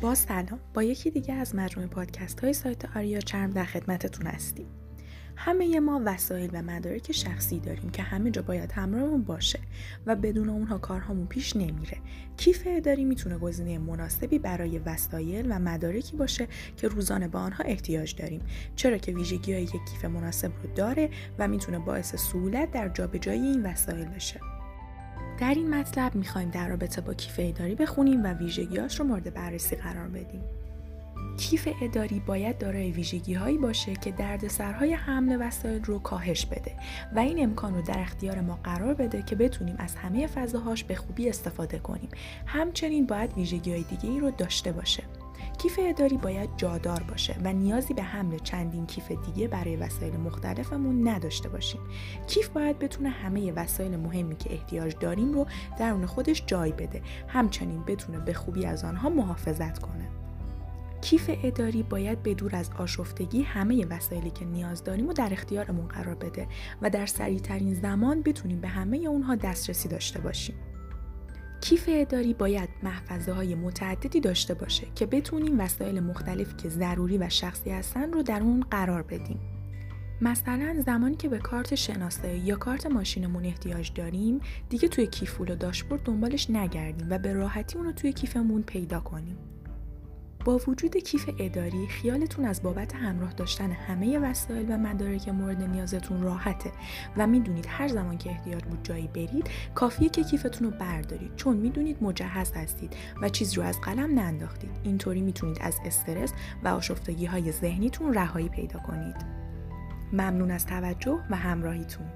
با سلام با یکی دیگه از مجموعه پادکست های سایت آریا چرم در خدمتتون هستیم همه ما وسایل و مدارک شخصی داریم که همه جا باید همراهمون باشه و بدون اونها کارهامون پیش نمیره. کیف اداری می‌تونه گزینه مناسبی برای وسایل و مدارکی باشه که روزانه با آنها احتیاج داریم چرا که ویژگی های یک کیف مناسب رو داره و می‌تونه باعث سهولت در جابجایی این وسایل بشه. در این مطلب می‌خوایم در رابطه با کیف اداری بخونیم و ویژگیاش رو مورد بررسی قرار بدیم. کیف اداری باید دارای ویژگی هایی باشه که دردسرهای حمل وسایل رو کاهش بده و این امکان رو در اختیار ما قرار بده که بتونیم از همه فضاهاش به خوبی استفاده کنیم. همچنین باید ویژگی های دیگه ای رو داشته باشه. کیف اداری باید جادار باشه و نیازی به حمل چندین کیف دیگه برای وسایل مختلفمون نداشته باشیم. کیف باید بتونه همه وسایل مهمی که احتیاج داریم رو درون خودش جای بده. همچنین بتونه به خوبی از آنها محافظت کنه. کیف اداری باید به دور از آشفتگی همه وسایلی که نیاز داریم و در اختیارمون قرار بده و در سریعترین زمان بتونیم به همه اونها دسترسی داشته باشیم. کیف اداری باید محفظه های متعددی داشته باشه که بتونیم وسایل مختلفی که ضروری و شخصی هستن رو در اون قرار بدیم. مثلا زمانی که به کارت شناسایی یا کارت ماشینمون احتیاج داریم دیگه توی کیفول و داشبورد دنبالش نگردیم و به راحتی اون رو توی کیفمون پیدا کنیم. با وجود کیف اداری خیالتون از بابت همراه داشتن همه وسایل و مدارک مورد نیازتون راحته و می‌دونید هر زمان که احتیاج بود جایی برید کافیه که کیفتون رو بردارید چون می‌دونید مجهز هستید و چیز رو از قلم ننداختید. اینطوری می‌تونید از استرس و آشفتگی های ذهنیتون رهایی پیدا کنید. ممنون از توجه و همراهیتون.